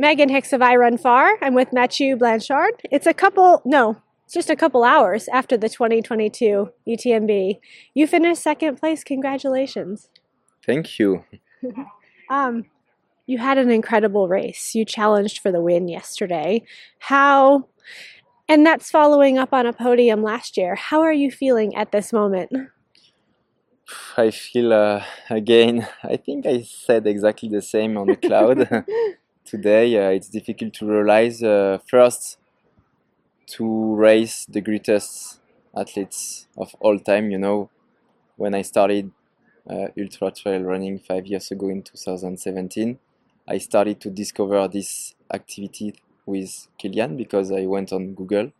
Meghan Hicks of iRunFar. I'm with Mathieu Blanchard. It's a couple, no, it's just a couple hours after the 2022 UTMB. You finished second place. Congratulations. Thank you. Um, you had an incredible race. You challenged for the win yesterday. How, and that's following up on a podium last year. How are you feeling at this moment? I feel uh, again, I think I said exactly the same on the cloud today. Uh, it's difficult to realize uh, first to race the greatest athletes of all time. You know, when I started uh, ultra trail running five years ago in 2017, I started to discover this activity with Kilian because I went on Google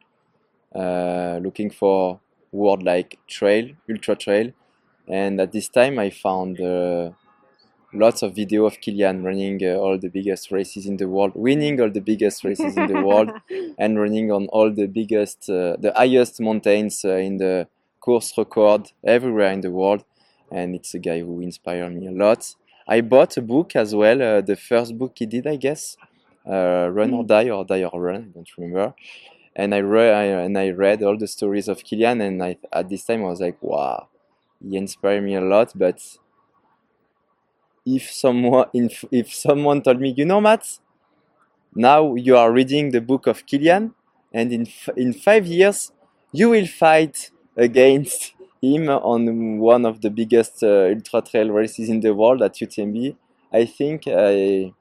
uh, looking for word like trail, ultra trail, and at this time I found uh, lots of video of Kilian running uh, all the biggest races in the world, winning all the biggest races in the world, and running on all the biggest, uh, the highest mountains uh, in the course record everywhere in the world. And it's a guy who inspired me a lot. I bought a book as well, uh, the first book he did, I guess, uh, Run or Die or Die or Run, I don't remember. And I, re- I and I read all the stories of Kilian, and I, at this time I was like, wow, he inspired me a lot. But if someone if, if someone told me, you know, Matt, now you are reading the book of Kilian, and in f- in five years you will fight against him on one of the biggest uh, ultra trail races in the world at UTMB. I think I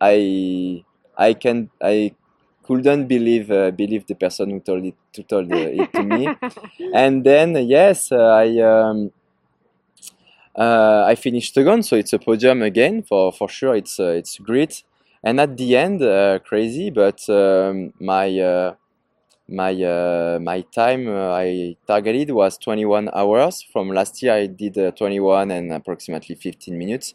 I I can I couldn't believe uh, believe the person who told it who told uh, it to me. and then yes, uh, I. Um, uh, I finished second, so it's a podium again for for sure. It's uh, it's great, and at the end, uh, crazy, but um, my uh, my uh, my time uh, I targeted was 21 hours. From last year, I did uh, 21 and approximately 15 minutes.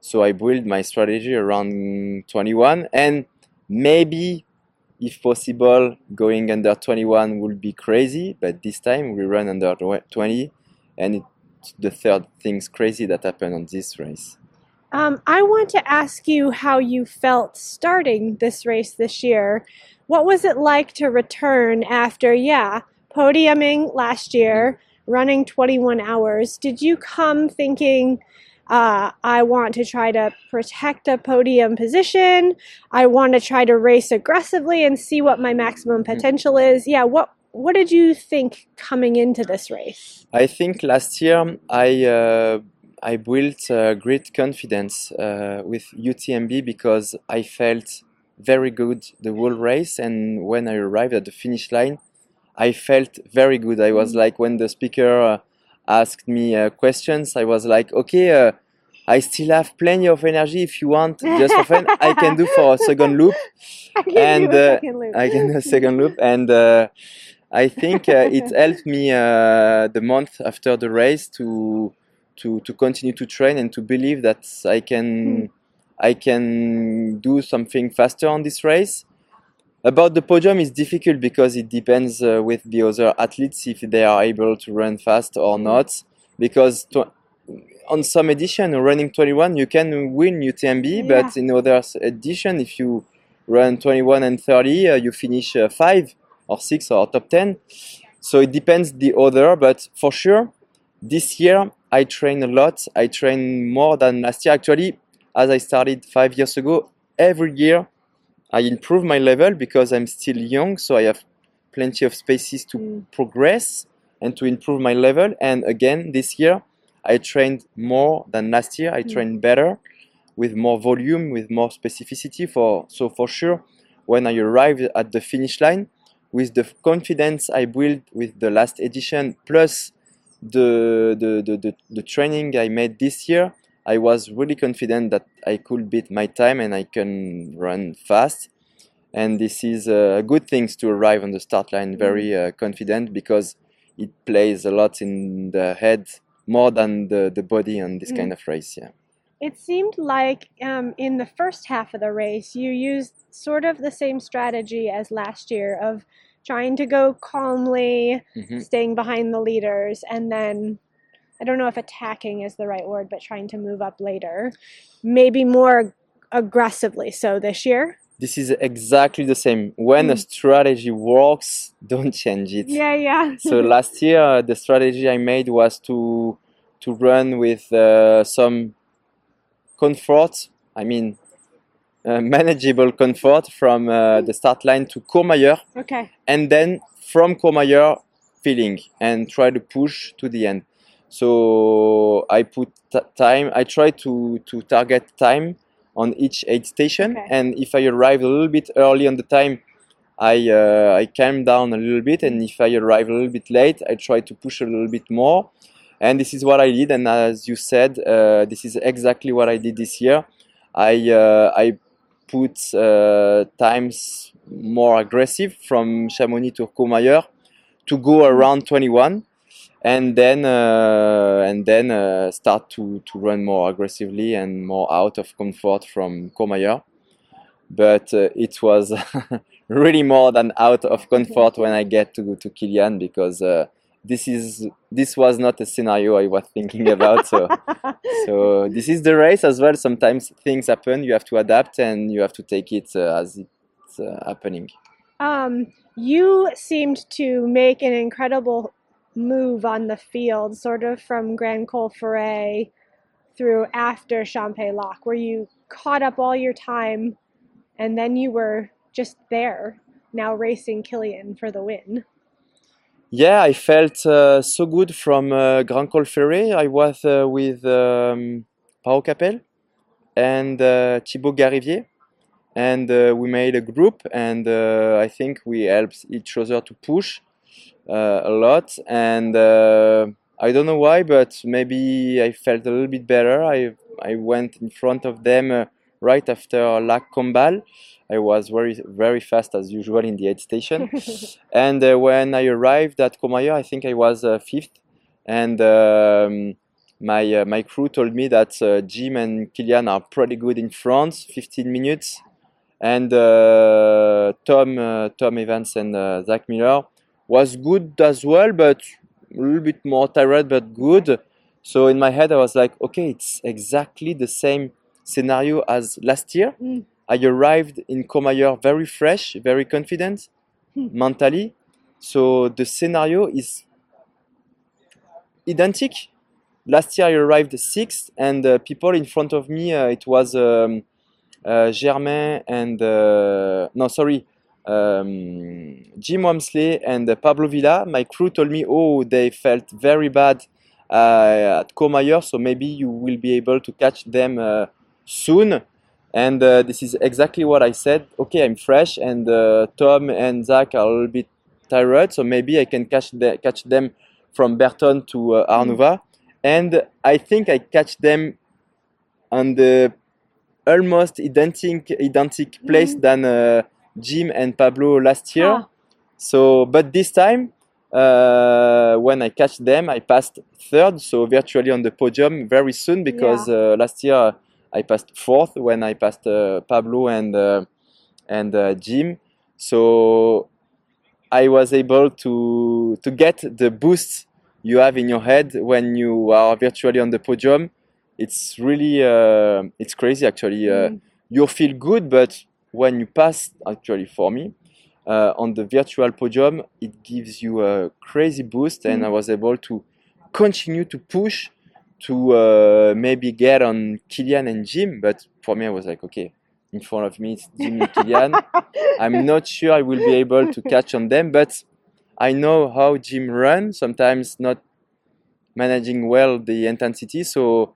So I built my strategy around 21, and maybe, if possible, going under 21 would be crazy. But this time we run under 20, and it the third things crazy that happened on this race. Um, I want to ask you how you felt starting this race this year. What was it like to return after, yeah, podiuming last year, running 21 hours? Did you come thinking, uh, I want to try to protect a podium position. I want to try to race aggressively and see what my maximum potential is. Yeah, what what did you think coming into this race? I think last year I uh, I built uh, great confidence uh, with UTMB because I felt very good the whole race, and when I arrived at the finish line, I felt very good. I was like when the speaker uh, asked me uh, questions, I was like, okay. Uh, I still have plenty of energy. If you want, just for fun, I can do for a second loop, I can and uh, second loop. I can do a second loop, and uh, I think uh, it helped me uh, the month after the race to to to continue to train and to believe that I can I can do something faster on this race. About the podium is difficult because it depends uh, with the other athletes if they are able to run fast or not. Because to, on some edition, running 21, you can win UTMB, but in other edition, if you run 21 and 30, uh, you finish uh, five or six or top 10. So it depends the other, but for sure, this year I train a lot. I train more than last year. Actually, as I started five years ago, every year I improve my level because I'm still young, so I have plenty of spaces to Mm. progress and to improve my level. And again, this year I trained more than last year. I Mm. trained better with more volume, with more specificity. For so for sure, when I arrived at the finish line, with the confidence I built with the last edition, plus the the, the, the, the training I made this year, I was really confident that I could beat my time and I can run fast. And this is a good thing to arrive on the start line very uh, confident because it plays a lot in the head more than the, the body on this Mm. kind of race. Yeah. It seemed like um, in the first half of the race, you used sort of the same strategy as last year of trying to go calmly, Mhm. staying behind the leaders, and then I don't know if attacking is the right word, but trying to move up later. Maybe more aggressively so this year? This is exactly the same. When a Mm. strategy works, don't change it. Yeah, yeah. So last year, the strategy I made was to to run with uh, some comfort. I mean, uh, manageable comfort from uh, the start line to Courmayeur, okay. and then from Courmayeur, feeling and try to push to the end. So I put t- time. I try to to target time on each aid station, Okay. and if I arrive a little bit early on the time, I uh, I calm down a little bit, and if I arrive a little bit late, I try to push a little bit more. And this is what I did. And as you said, uh, this is exactly what I did this year. I uh, I put uh, times more aggressive from Chamonix to Courmayeur to go around 21, and then uh, and then uh, start to to run more aggressively and more out of comfort from Courmayeur. But uh, it was really more than out of comfort when I get to to Kilian because this is this was not a scenario I was thinking about. So so this is the race as well. Sometimes things happen. You have to adapt and you have to take it uh, as it's uh, happening. Um, you seemed to make an incredible move on the field, sort of from Grand Col Ferret through after Champex-Lac, where you caught up all your time and then you were just there, now racing Kilian for the win. Yeah, I felt uh, so good from uh, Grand Col Ferret. I was uh, with um, Pau Capell and uh, Thibaut Garivier, and uh, we made a group, and uh, I think we helped each other to push uh, a lot. And I don't know why, but maybe I felt a little bit better. I I went in front of them right after Lac Combal. I was very very fast as usual in the aid station. And uh, when I arrived at Courmayeur, I think I was uh, fifth. And um, my uh, my crew told me that uh, Jim and Kilian are pretty good in front, 15 minutes. And uh, Tom uh, Tom Evans and uh, Zach Miller was good as well, but a little bit more tired, but good. So in my head, I was like, okay, it's exactly the same scenario as last year. Mm. I arrived in Courmayeur very fresh, very confident Hmm. mentally. So the scenario is identical. Last year I arrived sixth, and uh, people in front of me, uh, it was um, uh, Germain and uh, no, sorry, um, Jim Walmsley and uh, Pablo Villa. My crew told me, oh, they felt very bad uh, at Courmayeur, so maybe you will be able to catch them uh, soon. And uh, this is exactly what I said. Okay, I'm fresh, and uh, Tom and Zach are a little bit tired, so maybe I can catch the, catch them from Bertone to uh, Arnuva. And I think I catch them on the almost identical identical place Mhm. than uh, Jim and Pablo last year. Ah. So, but this time, uh, when I catch them, I passed third, so virtually on the podium very soon because uh, last year I passed fourth when I passed uh, Pablo and uh, and uh, Jim. So I was able to to get the boost you have in your head when you are virtually on the podium. It's really uh, it's crazy actually. Uh, Mm. you feel good, but when you pass, actually for me, uh, on the virtual podium, it gives you a crazy boost, and I was able to continue to push to uh, maybe get on Kilian and Jim. But for me, I was like, okay, in front of me, it's Jim and Kilian. I'm not sure I will be able to catch on them, but I know how Jim run. Sometimes not managing well the intensity, so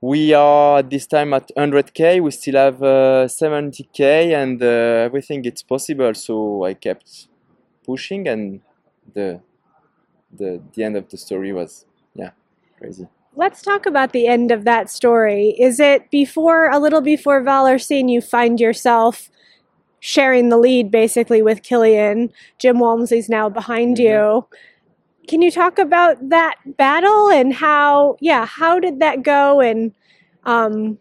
we are this time at 100k. We still have uh, 70k, and uh, everything it's possible. So I kept pushing, and the the the end of the story was crazy. Let's talk about the end of that story. Is it before, a little before Vallorcine, you find yourself sharing the lead basically with Kilian? Jim Walmsley's now behind Mhm. you. Can you talk about that battle and how, yeah, how did that go and um,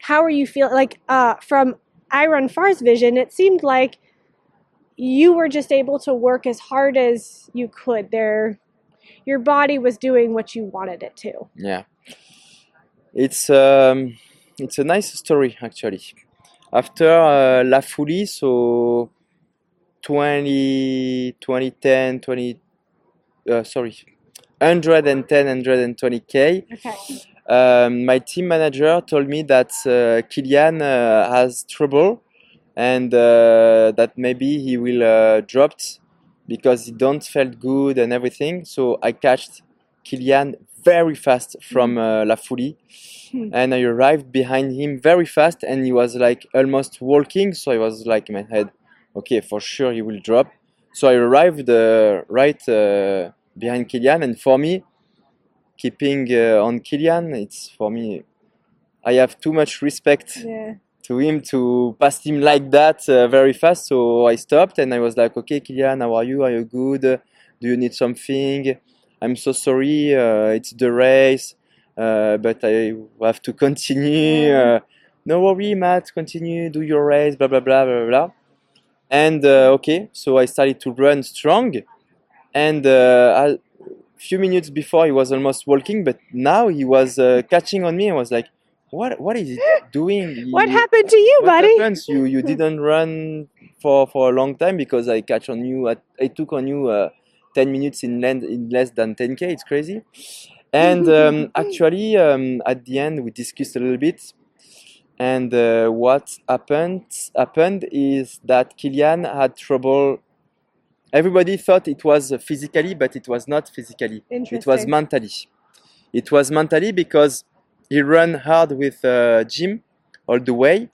how are you feeling? Like, uh, from iRunFar's vision, it seemed like you were just able to work as hard as you could. There, your body was doing what you wanted it to. Yeah, it's um, it's a nice story actually. After uh, La Fouly, so 20, 2010, 20, uh, sorry, 110, 120k. Okay. Um, my team manager told me that uh, Kilian uh, has trouble and uh, that maybe he will uh, drop because he don't felt good and everything. So I catched Kilian very fast from uh, La Fouly Hmm. and I arrived behind him very fast and he was like almost walking. So I was like in my head, okay, for sure he will drop. So I arrived uh, right uh, behind Kilian and for me, keeping uh, on Kilian, it's for me, I have too much respect Yeah. To him to pass him like that uh, very fast. So I stopped and I was like, okay, Kilian, how are you? Are you good? Do you need something? I'm so sorry. Uh, it's the race, uh, but I have to continue. Uh, no worry, Matt. Continue. Do your race. Blah blah blah blah blah. And uh, okay, so I started to run strong, and uh, a few minutes before he was almost walking, but now he was uh, catching on me and was like, "What? What is it doing? What happened to you, what buddy? happens? You you didn't run for for a long time because I catch on you. I, I took on you uh, ten minutes in length in less than ten k. It's crazy. And um, actually, um, at the end, we discussed a little bit. And uh, what happened happened is that Kilian had trouble. Everybody thought it was physically, but it was not physically. It was mentally. It was mentally because he ran hard with uh, Jim all the way,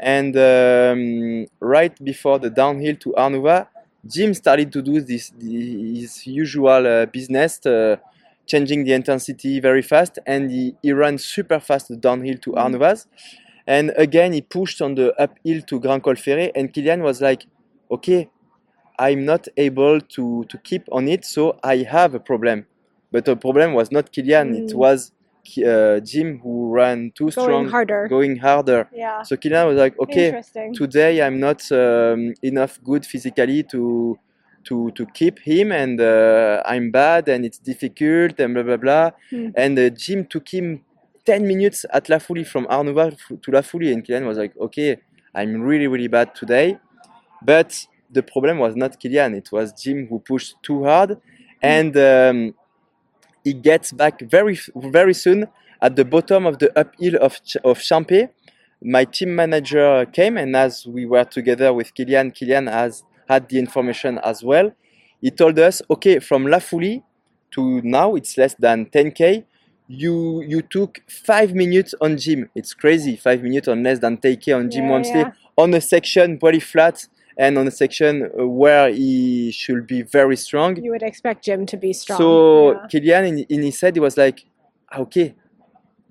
and um, right before the downhill to Arnuva, Jim started to do this his usual uh, business, uh, changing the intensity very fast, and he, he ran super fast downhill to. Arnuvas, and again he pushed on the uphill to Grand Col Ferret, and Kilian was like, okay. I'm not able to, to keep on it, so I have a problem. But the problem was not Kilian, it Mm. was Ki- uh, Jim who ran too Going strong, harder. going harder. yeah. So Kilian was like, okay, today I'm not um, enough good physically to to to keep him, and uh, I'm bad, and it's difficult, and blah blah blah. Hmm. And uh, Jim took him 10 minutes at La Fouly from Arnuva to La Fouly, and Kilian was like, okay, I'm really really bad today, but the problem was not Kilian, it was Jim who pushed too hard, and um, he gets back very very soon at the bottom of the uphill of Ch- of Champex. My team manager came, and as we were together with Kilian, Kilian has had the information as well. He told us, okay, from La Fouly to now, it's less than 10k. You you took five minutes on Jim. It's crazy, five minutes on less than 10k on Jim Yeah, Walmsley yeah. on a section very flat and on a section uh, where he should be very strong. You would expect Jim to be strong. So yeah. Kilian in, in his head he was like, "Ah, okay,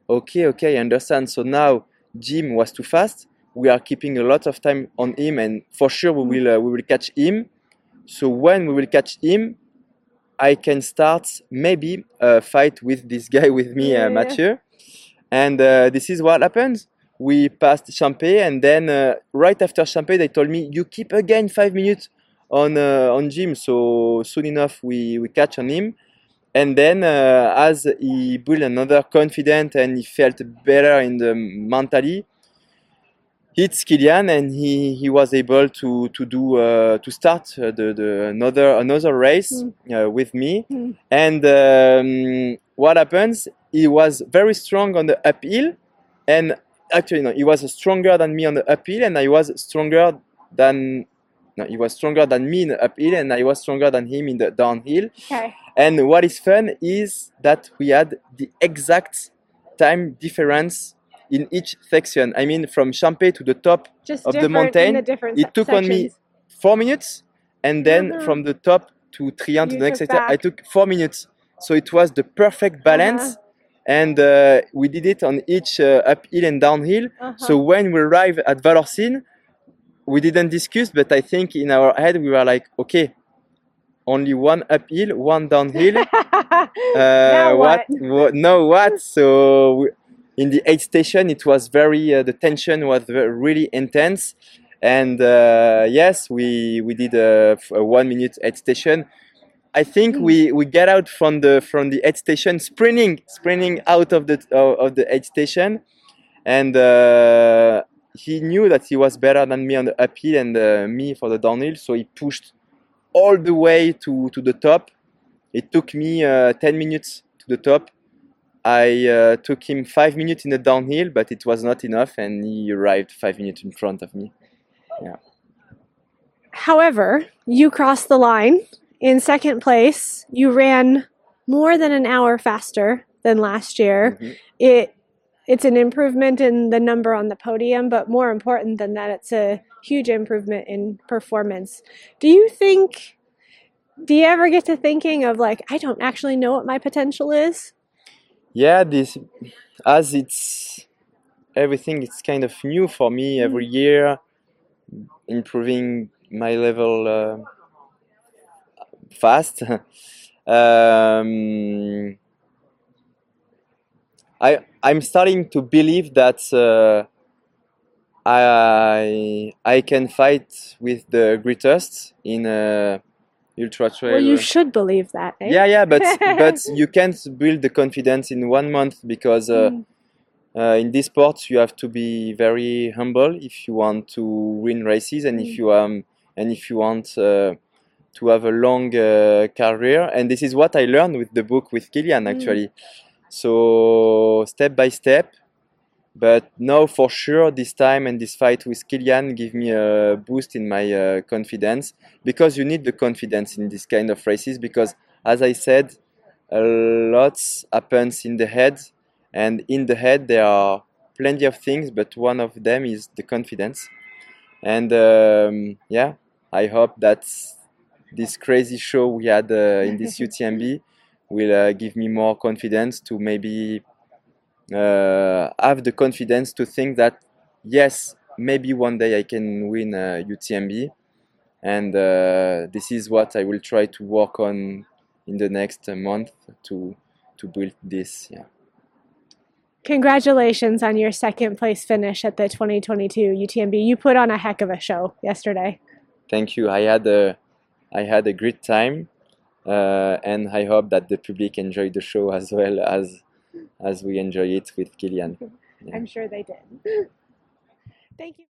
okay, okay, I understand. So now Jim was too fast. We are keeping a lot of time on him, and for sure we will uh, we will catch him. So when we will catch him, I can start maybe a fight with this guy with me, Yeah, uh. Mathieu. And uh, this is what happened. We passed Champex, and then uh, right after Champex, they told me you keep again five minutes on uh, on Jim. So soon enough, we we catch on him, and then uh, as he built another confidence and he felt better in the mentally, hits Kilian, and he, he was able to to do uh, to start uh, the, the another another race uh, with me. Mm. And um, what happens? He was very strong on the uphill, and actually no, he was stronger than me on the uphill, and I was stronger than no, he was stronger than me in the uphill, and I was stronger than him in the downhill. Okay. And what is fun is that we had the exact time difference in each section. I mean, from Champex to the top, Just Of the mountain, the it took on me four minutes, and then Uh-huh. from the top to Trient to the next section, I took four minutes. So it was the perfect balance, Uh-huh. And uh, we did it on each uh, uphill and downhill. Uh-huh. So when we arrived at Vallorcine, we didn't discuss, but I think in our head we were like, okay, only one uphill, one downhill. Uh, what? what? No, what? So we- in the aid station, it was very. Uh, the tension was really intense, and uh, yes, we we did a one minute aid station. I think we, we get out from the from the aid station, sprinting sprinting out of the of, of the aid station, and uh, he knew that he was better than me on the uphill and uh, me for the downhill, so he pushed all the way to, to the top. It took me uh, 10 minutes to the top. I uh, took him five minutes in the downhill, but it was not enough, and he arrived five minutes in front of me. Yeah. However, you crossed the line in second place. You ran more than an hour faster than last year. Mhm. It it's an improvement in the number on the podium, but more important than that, it's a huge improvement in performance. Do you think do you ever get to thinking of like I don't actually know what my potential is? Yeah, this as it's everything. It's kind of new for me every year, improving my level uh, fast. um, I I'm starting to believe that uh, I I can fight with the greatest in uh, ultra trail. Well, you should believe that. Eh? yeah, yeah, but but you can't build the confidence in one month because uh, Mm. uh, in this sport you have to be very humble if you want to win races and if Mm. you um and if you want uh, to have a long uh, career. And this is what I learned with the book with Kilian Mm. actually. So step by step. But now for sure, this time and this fight with Kilian give me a boost in my uh, confidence because you need the confidence in this kind of races because as I said, a lot happens in the head and in the head there are plenty of things but one of them is the confidence and um, yeah I hope that this crazy show we had uh, in this UTMB will uh, give me more confidence to maybe uh, have the confidence to think that yes maybe one day I can win uh, UTMB and uh, this is what I will try to work on in the next month to to build this yeah Congratulations on your second place finish at the 2022 UTMB. You put on a heck of a show yesterday. thank you i had a i had a great time uh, and i hope that the public enjoyed the show as well as as we enjoy it with Kilian I'm sure they did. Thank you.